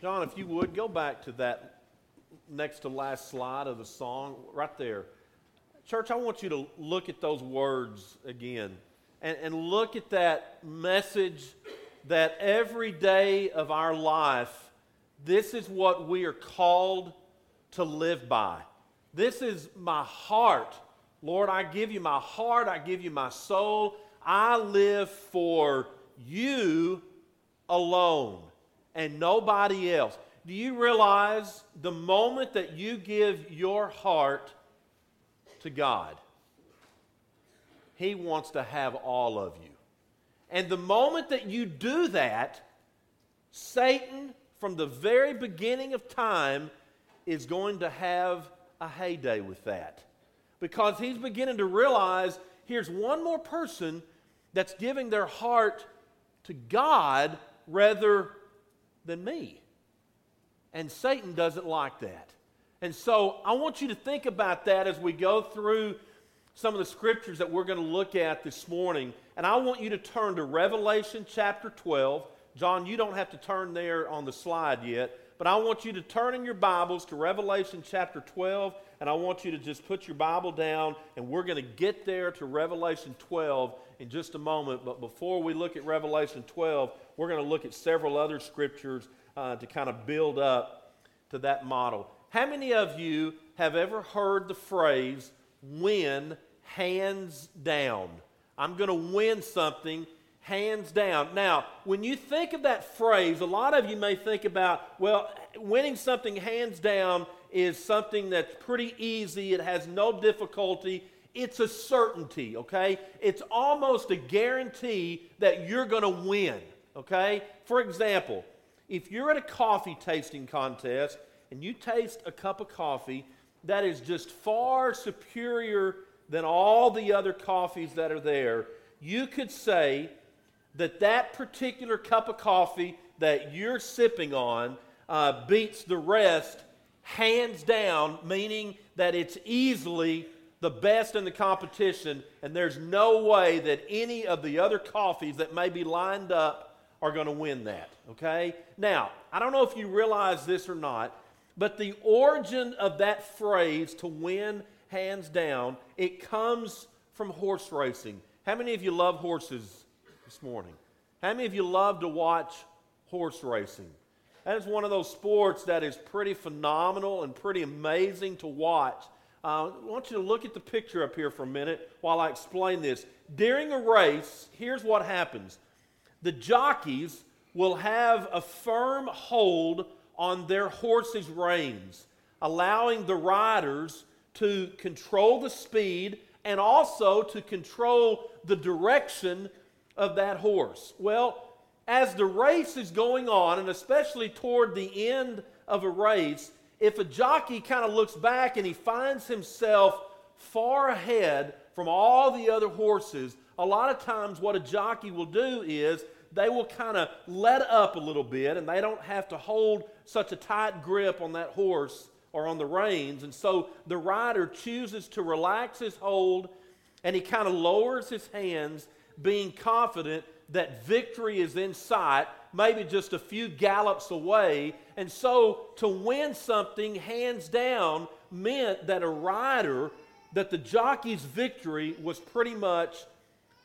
John, if you would, go back to that next to last slide of the song, right there. Church, I want you to look at those words again and, and look at that message that every day of our life, this is what we are called to live by. This is my heart. Lord, I give you my heart, I give you my soul. I live for you alone and nobody else. Do you realize the moment that you give your heart to God, He wants to have all of you. And the moment that you do that, Satan, from the very beginning of time, is going to have a heyday with that. Because he's beginning to realize here's one more person that's giving their heart to God rather than me. And Satan doesn't like that. And so I want you to think about that as we go through some of the scriptures that we're going to look at this morning. And I want you to turn to Revelation chapter 12. John, you don't have to turn there on the slide yet, but I want you to turn in your Bibles to Revelation chapter 12, and I want you to just put your Bible down, and we're going to get there to Revelation 12 in just a moment. But before we look at Revelation 12, we're going to look at several other scriptures uh, to kind of build up to that model. How many of you have ever heard the phrase, win hands down? I'm going to win something hands down. Now, when you think of that phrase, a lot of you may think about, well, winning something hands down is something that's pretty easy, it has no difficulty. It's a certainty, okay? It's almost a guarantee that you're going to win, okay? For example, if you're at a coffee tasting contest and you taste a cup of coffee that is just far superior than all the other coffees that are there, you could say that that particular cup of coffee that you're sipping on uh, beats the rest hands down, meaning that it's easily the best in the competition, and there's no way that any of the other coffees that may be lined up are going to win that. Okay? Now, I don't know if you realize this or not, but the origin of that phrase to win hands down, it comes from horse racing. How many of you love horses this morning? How many of you love to watch horse racing? That is one of those sports that is pretty phenomenal and pretty amazing to watch. Uh, I want you to look at the picture up here for a minute while I explain this. During a race, here's what happens the jockeys will have a firm hold on their horse's reins, allowing the riders to control the speed and also to control the direction of that horse. Well, as the race is going on, and especially toward the end of a race, if a jockey kind of looks back and he finds himself far ahead from all the other horses, a lot of times what a jockey will do is they will kind of let up a little bit and they don't have to hold such a tight grip on that horse or on the reins. And so the rider chooses to relax his hold and he kind of lowers his hands, being confident that victory is in sight, maybe just a few gallops away. And so to win something hands down meant that a rider, that the jockey's victory was pretty much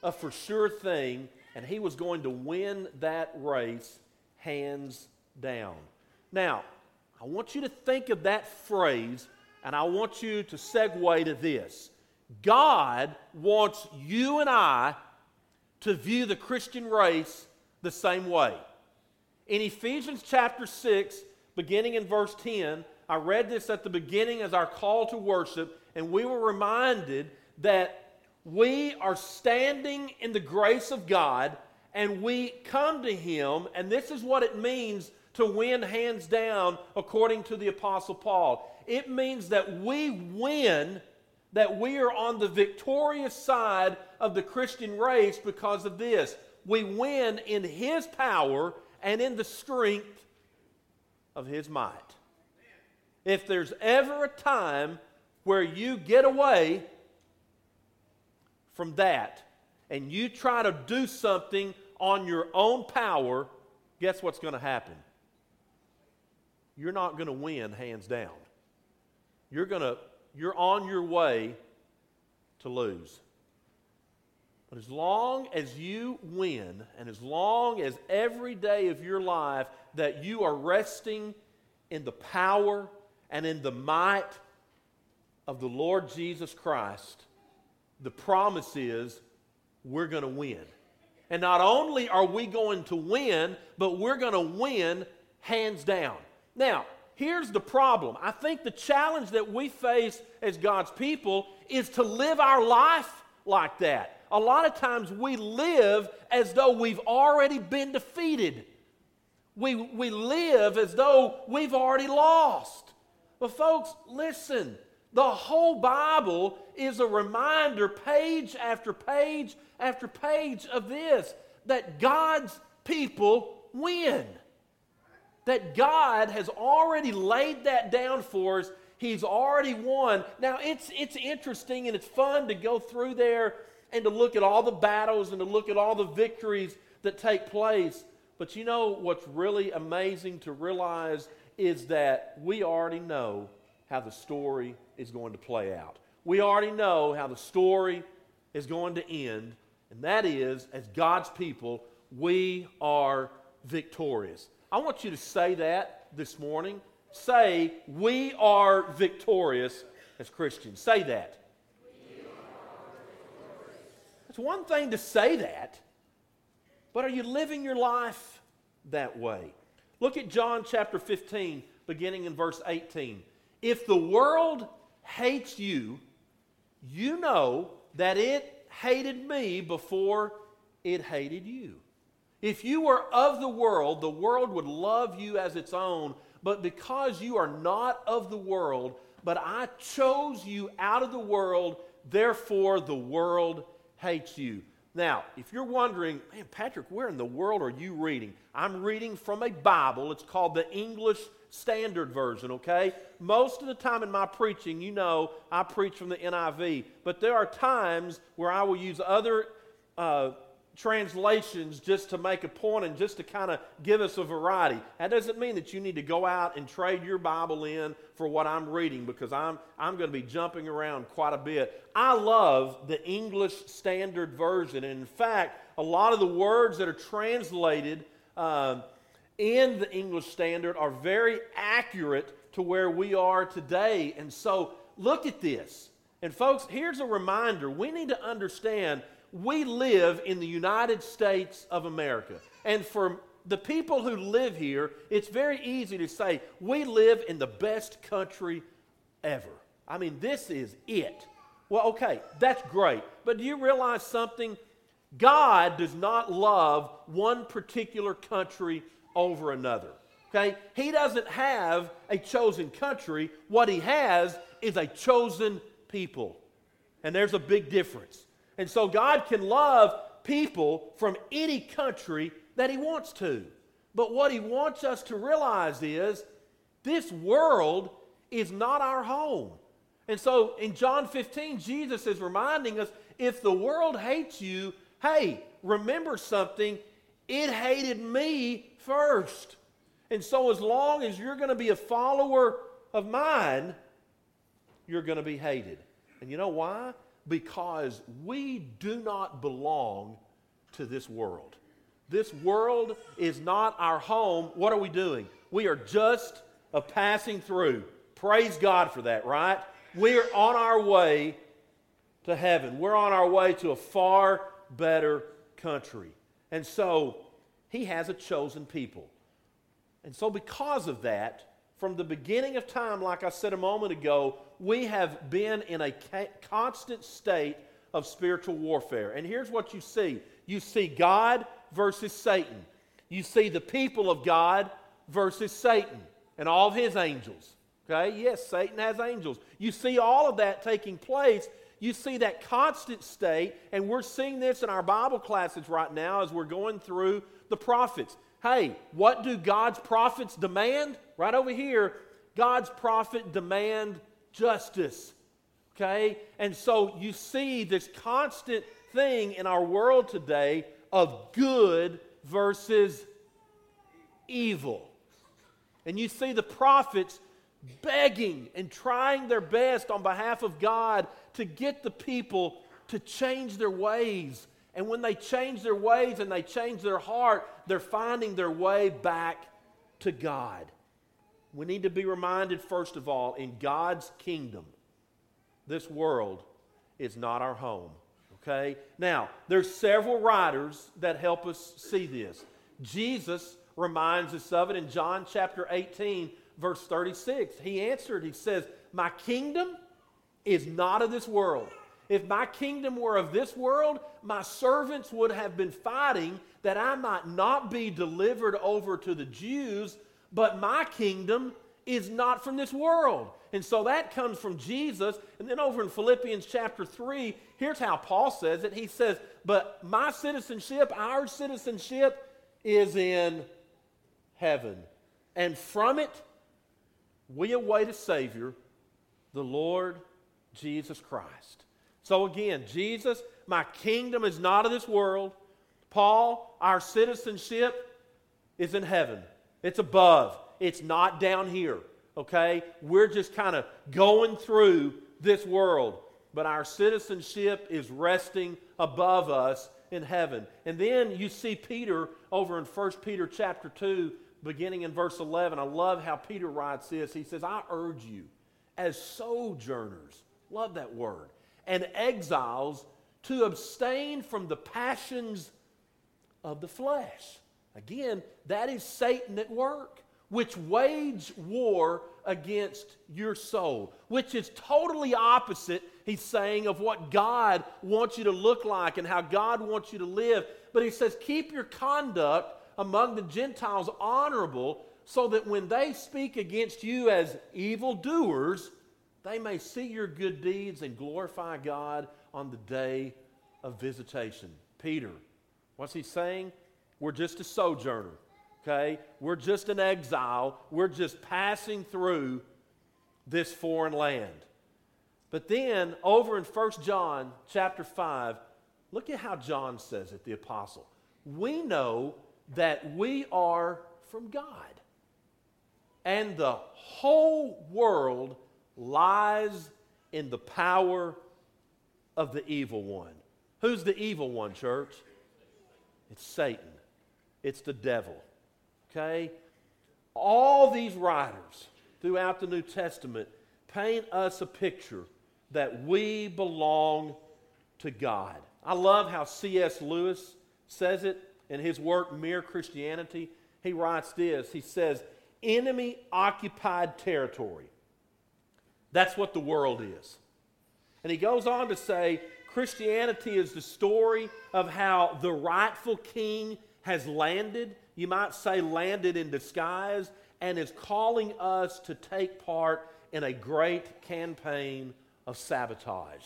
a for sure thing and he was going to win that race hands down. Now, I want you to think of that phrase, and I want you to segue to this. God wants you and I to view the Christian race the same way. In Ephesians chapter 6, beginning in verse 10, I read this at the beginning as our call to worship, and we were reminded that we are standing in the grace of God and we come to Him, and this is what it means to win hands down according to the Apostle Paul. It means that we win, that we are on the victorious side of the Christian race because of this. We win in His power and in the strength of His might. If there's ever a time where you get away from that and you try to do something on your own power, guess what's going to happen? you're not going to win hands down. You're going to you're on your way to lose. But as long as you win, and as long as every day of your life that you are resting in the power and in the might of the Lord Jesus Christ, the promise is we're going to win. And not only are we going to win, but we're going to win hands down. Now, here's the problem. I think the challenge that we face as God's people is to live our life like that. A lot of times we live as though we've already been defeated. We, we live as though we've already lost. But, folks, listen. The whole Bible is a reminder, page after page after page, of this that God's people win. That God has already laid that down for us. He's already won. Now, it's, it's interesting and it's fun to go through there and to look at all the battles and to look at all the victories that take place. But you know what's really amazing to realize is that we already know how the story is going to play out. We already know how the story is going to end, and that is, as God's people, we are victorious. I want you to say that this morning. Say, we are victorious as Christians. Say that. It's one thing to say that, but are you living your life that way? Look at John chapter 15, beginning in verse 18. If the world hates you, you know that it hated me before it hated you. If you were of the world, the world would love you as its own, but because you are not of the world, but I chose you out of the world, therefore the world hates you. Now, if you're wondering, man, Patrick, where in the world are you reading? I'm reading from a Bible. It's called the English Standard Version, okay? Most of the time in my preaching, you know, I preach from the NIV, but there are times where I will use other uh, translations just to make a point and just to kind of give us a variety. That doesn't mean that you need to go out and trade your Bible in for what I'm reading because I'm, I'm going to be jumping around quite a bit. I love the English Standard Version. And in fact, a lot of the words that are translated. Uh, in the English Standard are very accurate to where we are today. And so look at this. And folks, here's a reminder we need to understand we live in the United States of America. And for the people who live here, it's very easy to say, we live in the best country ever. I mean, this is it. Well, okay, that's great. But do you realize something? God does not love one particular country over another. Okay? He doesn't have a chosen country. What he has is a chosen people. And there's a big difference. And so God can love people from any country that he wants to. But what he wants us to realize is this world is not our home. And so in John 15, Jesus is reminding us if the world hates you, hey, remember something. It hated me first. And so, as long as you're going to be a follower of mine, you're going to be hated. And you know why? Because we do not belong to this world. This world is not our home. What are we doing? We are just a passing through. Praise God for that, right? We're on our way to heaven. We're on our way to a far better country. And so he has a chosen people. And so, because of that, from the beginning of time, like I said a moment ago, we have been in a constant state of spiritual warfare. And here's what you see you see God versus Satan, you see the people of God versus Satan and all of his angels. Okay, yes, Satan has angels. You see all of that taking place. You see that constant state, and we're seeing this in our Bible classes right now as we're going through the prophets. Hey, what do God's prophets demand? Right over here, God's prophet demand justice. Okay? And so you see this constant thing in our world today of good versus evil. And you see the prophets begging and trying their best on behalf of God to get the people to change their ways. And when they change their ways and they change their heart, they're finding their way back to God. We need to be reminded, first of all, in God's kingdom, this world is not our home. Okay? Now, there's several writers that help us see this. Jesus reminds us of it in John chapter 18, verse 36. He answered, He says, My kingdom is not of this world. If my kingdom were of this world, my servants would have been fighting that I might not be delivered over to the Jews, but my kingdom is not from this world. And so that comes from Jesus. And then over in Philippians chapter 3, here's how Paul says it. He says, But my citizenship, our citizenship, is in heaven. And from it, we await a Savior, the Lord Jesus Christ. So again, Jesus, my kingdom is not of this world. Paul, our citizenship is in heaven. It's above. It's not down here. Okay? We're just kind of going through this world, but our citizenship is resting above us in heaven. And then you see Peter over in 1 Peter chapter 2 beginning in verse 11. I love how Peter writes this. He says, "I urge you as sojourners, love that word, and exiles to abstain from the passions of the flesh." Again, that is Satan at work which wage war against your soul, which is totally opposite, he's saying, of what God wants you to look like and how God wants you to live. But he says, keep your conduct among the Gentiles honorable, so that when they speak against you as evildoers, they may see your good deeds and glorify God on the day of visitation. Peter, what's he saying? We're just a sojourner okay? We're just an exile. We're just passing through this foreign land. But then over in 1 John chapter 5, look at how John says it, the apostle. We know that we are from God. And the whole world lies in the power of the evil one. Who's the evil one, church? It's Satan. It's the devil. Okay? All these writers throughout the New Testament paint us a picture that we belong to God. I love how C.S. Lewis says it in his work, Mere Christianity. He writes this He says, enemy occupied territory. That's what the world is. And he goes on to say, Christianity is the story of how the rightful king has landed you might say, landed in disguise and is calling us to take part in a great campaign of sabotage.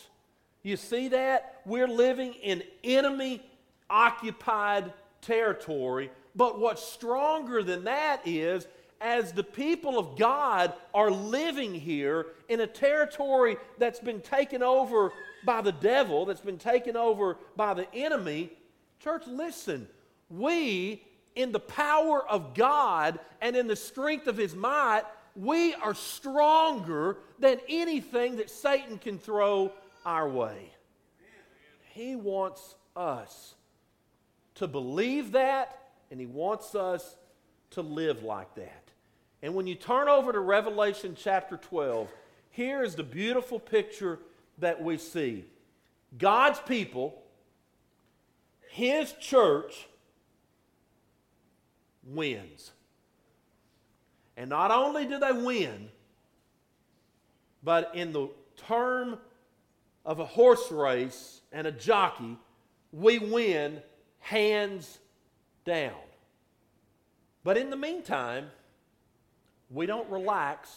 You see that? We're living in enemy occupied territory, but what's stronger than that is as the people of God are living here in a territory that's been taken over by the devil, that's been taken over by the enemy, church, listen, we in the power of God and in the strength of His might, we are stronger than anything that Satan can throw our way. He wants us to believe that, and He wants us to live like that. And when you turn over to Revelation chapter 12, here is the beautiful picture that we see God's people, His church, wins. And not only do they win, but in the term of a horse race and a jockey, we win hands down. But in the meantime, we don't relax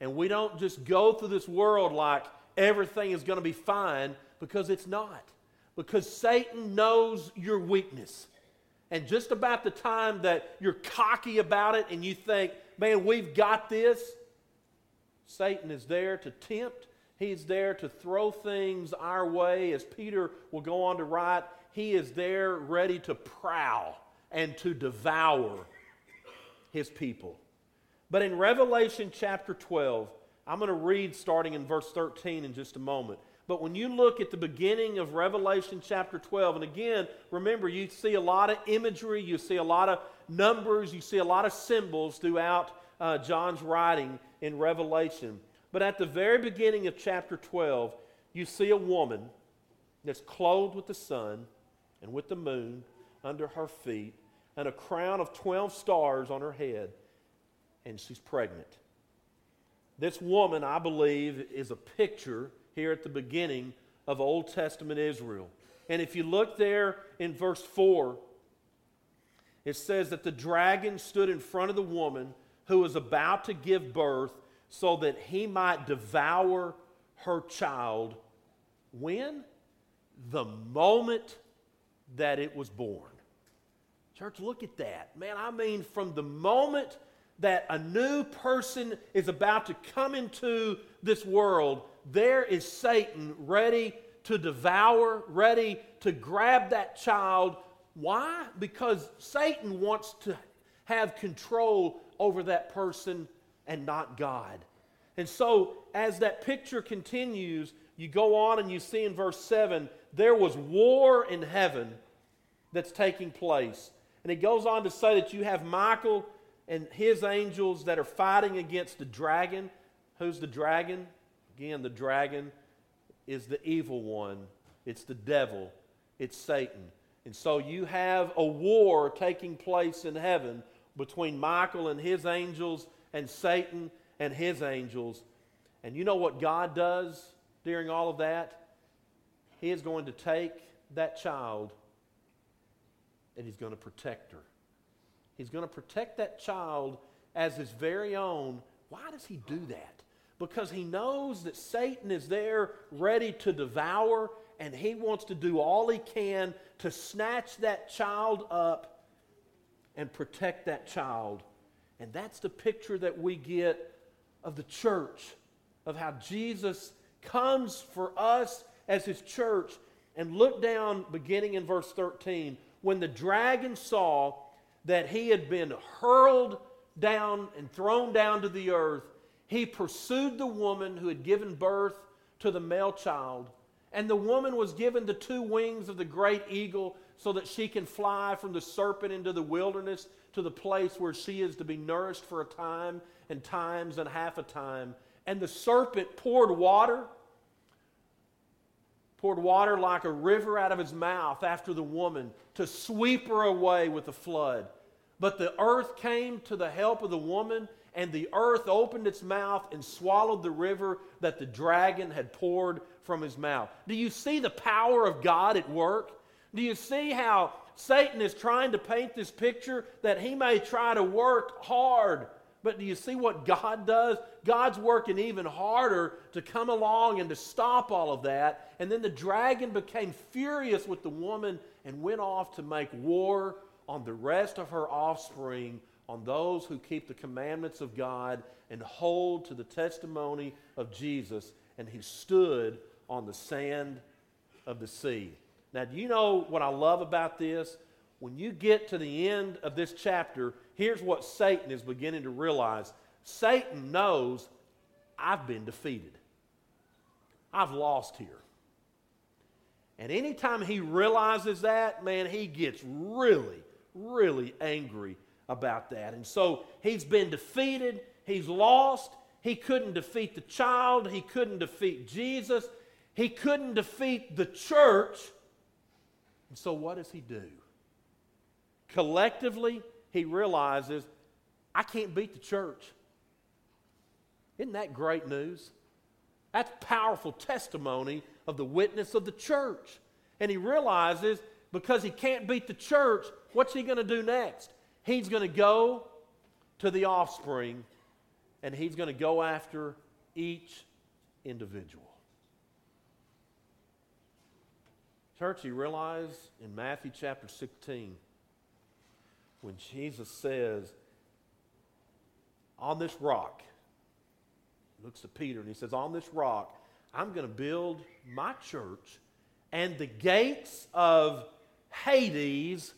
and we don't just go through this world like everything is going to be fine because it's not. Because Satan knows your weakness. And just about the time that you're cocky about it and you think, man, we've got this, Satan is there to tempt. He's there to throw things our way. As Peter will go on to write, he is there ready to prowl and to devour his people. But in Revelation chapter 12, I'm going to read starting in verse 13 in just a moment. But when you look at the beginning of Revelation chapter 12, and again, remember, you see a lot of imagery, you see a lot of numbers, you see a lot of symbols throughout uh, John's writing in Revelation. But at the very beginning of chapter 12, you see a woman that's clothed with the sun and with the moon under her feet, and a crown of 12 stars on her head, and she's pregnant. This woman, I believe, is a picture here at the beginning of Old Testament Israel. And if you look there in verse 4, it says that the dragon stood in front of the woman who was about to give birth so that he might devour her child. When? The moment that it was born. Church, look at that. Man, I mean, from the moment that a new person is about to come into this world, there is Satan ready to devour, ready to grab that child. Why? Because Satan wants to have control over that person and not God. And so, as that picture continues, you go on and you see in verse 7 there was war in heaven that's taking place. And it goes on to say that you have Michael and his angels that are fighting against the dragon. Who's the dragon? Again, the dragon is the evil one, it's the devil, it's Satan. And so you have a war taking place in heaven between Michael and his angels and Satan and his angels. And you know what God does during all of that? He is going to take that child and he's going to protect her. He's going to protect that child as his very own. Why does he do that? Because he knows that Satan is there ready to devour, and he wants to do all he can to snatch that child up and protect that child. And that's the picture that we get of the church, of how Jesus comes for us as his church. And look down, beginning in verse 13 when the dragon saw that he had been hurled down and thrown down to the earth, he pursued the woman who had given birth to the male child. And the woman was given the two wings of the great eagle so that she can fly from the serpent into the wilderness to the place where she is to be nourished for a time and times and half a time. And the serpent poured water poured water like a river out of his mouth after the woman to sweep her away with the flood. But the earth came to the help of the woman, and the earth opened its mouth and swallowed the river that the dragon had poured from his mouth. Do you see the power of God at work? Do you see how Satan is trying to paint this picture that he may try to work hard but do you see what God does? God's working even harder to come along and to stop all of that. And then the dragon became furious with the woman and went off to make war on the rest of her offspring, on those who keep the commandments of God and hold to the testimony of Jesus. And he stood on the sand of the sea. Now, do you know what I love about this? When you get to the end of this chapter, here's what Satan is beginning to realize Satan knows I've been defeated, I've lost here. And anytime he realizes that, man, he gets really, really angry about that. And so he's been defeated, he's lost, he couldn't defeat the child, he couldn't defeat Jesus, he couldn't defeat the church. And so what does he do? Collectively, he realizes, I can't beat the church. Isn't that great news? That's powerful testimony of the witness of the church. And he realizes because he can't beat the church, what's he going to do next? He's going to go to the offspring and he's going to go after each individual. Church, he realized in Matthew chapter 16 when Jesus says, On this rock, looks to Peter and he says, On this rock, I'm going to build my church, and the gates of Hades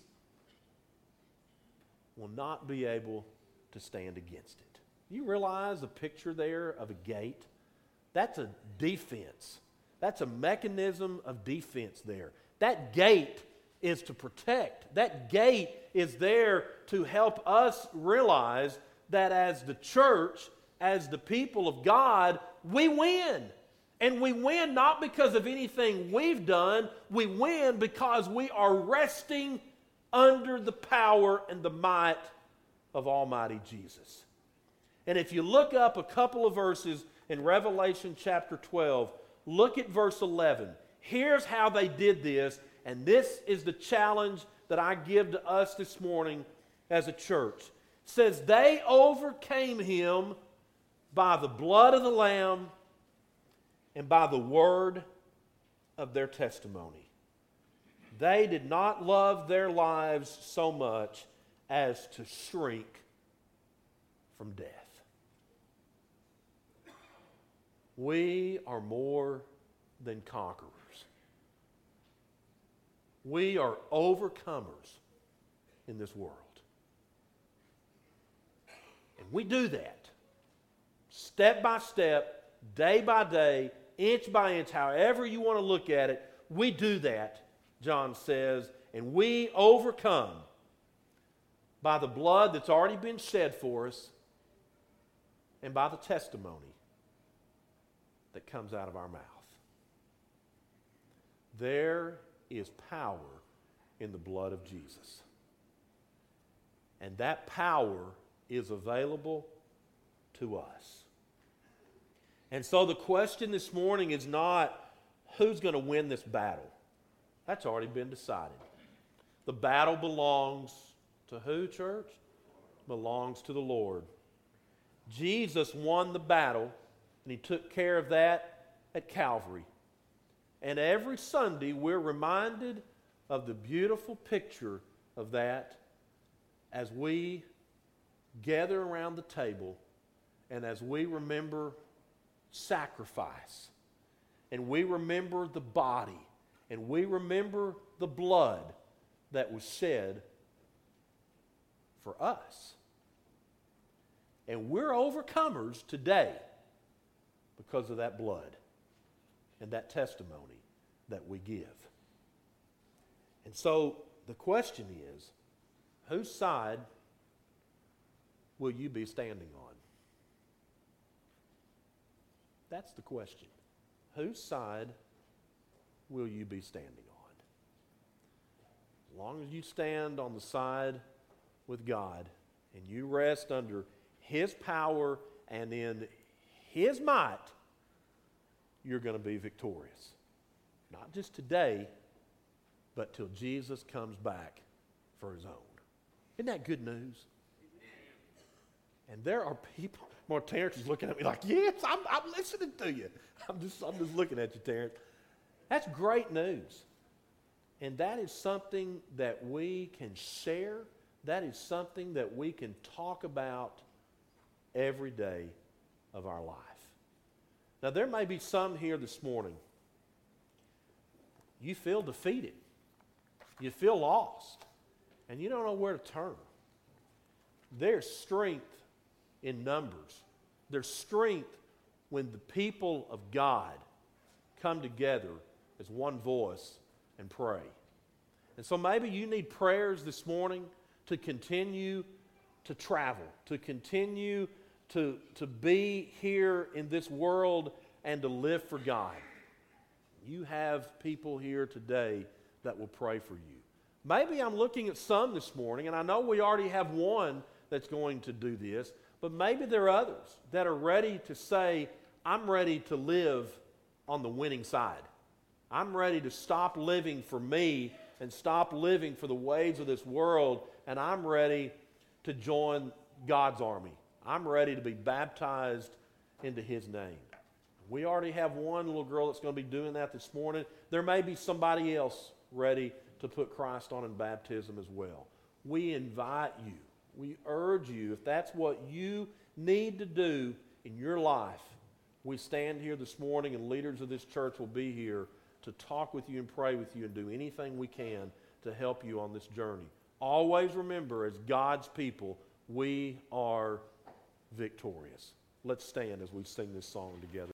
will not be able to stand against it. You realize the picture there of a gate? That's a defense. That's a mechanism of defense there. That gate is to protect. That gate is there to help us realize that as the church, as the people of God, we win. And we win not because of anything we've done, we win because we are resting under the power and the might of Almighty Jesus. And if you look up a couple of verses in Revelation chapter 12, look at verse 11. Here's how they did this, and this is the challenge that I give to us this morning as a church. It says, They overcame him by the blood of the Lamb and by the word of their testimony. They did not love their lives so much as to shrink from death. We are more than conquerors. We are overcomers in this world. And we do that step by step, day by day, inch by inch, however you want to look at it. We do that, John says, and we overcome by the blood that's already been shed for us and by the testimony that comes out of our mouth. There is power in the blood of Jesus. And that power is available to us. And so the question this morning is not who's going to win this battle. That's already been decided. The battle belongs to who, church? Belongs to the Lord. Jesus won the battle, and he took care of that at Calvary. And every Sunday, we're reminded of the beautiful picture of that as we gather around the table and as we remember sacrifice and we remember the body and we remember the blood that was shed for us. And we're overcomers today because of that blood and that testimony that we give. And so the question is whose side will you be standing on? That's the question. Whose side will you be standing on? As long as you stand on the side with God and you rest under His power and in His might, you're going to be victorious. Not just today, but till Jesus comes back for his own. Isn't that good news? And there are people, more Terrence is looking at me like, yes, I'm, I'm listening to you. I'm just, I'm just looking at you, Terrence. That's great news. And that is something that we can share. That is something that we can talk about every day of our life. Now, there may be some here this morning. You feel defeated, you feel lost, and you don't know where to turn. There's strength in numbers, there's strength when the people of God come together as one voice and pray. And so maybe you need prayers this morning to continue to travel, to continue to, to be here in this world and to live for God. You have people here today that will pray for you. Maybe I'm looking at some this morning, and I know we already have one that's going to do this, but maybe there are others that are ready to say, I'm ready to live on the winning side. I'm ready to stop living for me and stop living for the ways of this world, and I'm ready to join God's army. I'm ready to be baptized into his name. We already have one little girl that's going to be doing that this morning. There may be somebody else ready to put Christ on in baptism as well. We invite you, we urge you, if that's what you need to do in your life, we stand here this morning and leaders of this church will be here to talk with you and pray with you and do anything we can to help you on this journey. Always remember, as God's people, we are victorious. Let's stand as we sing this song together.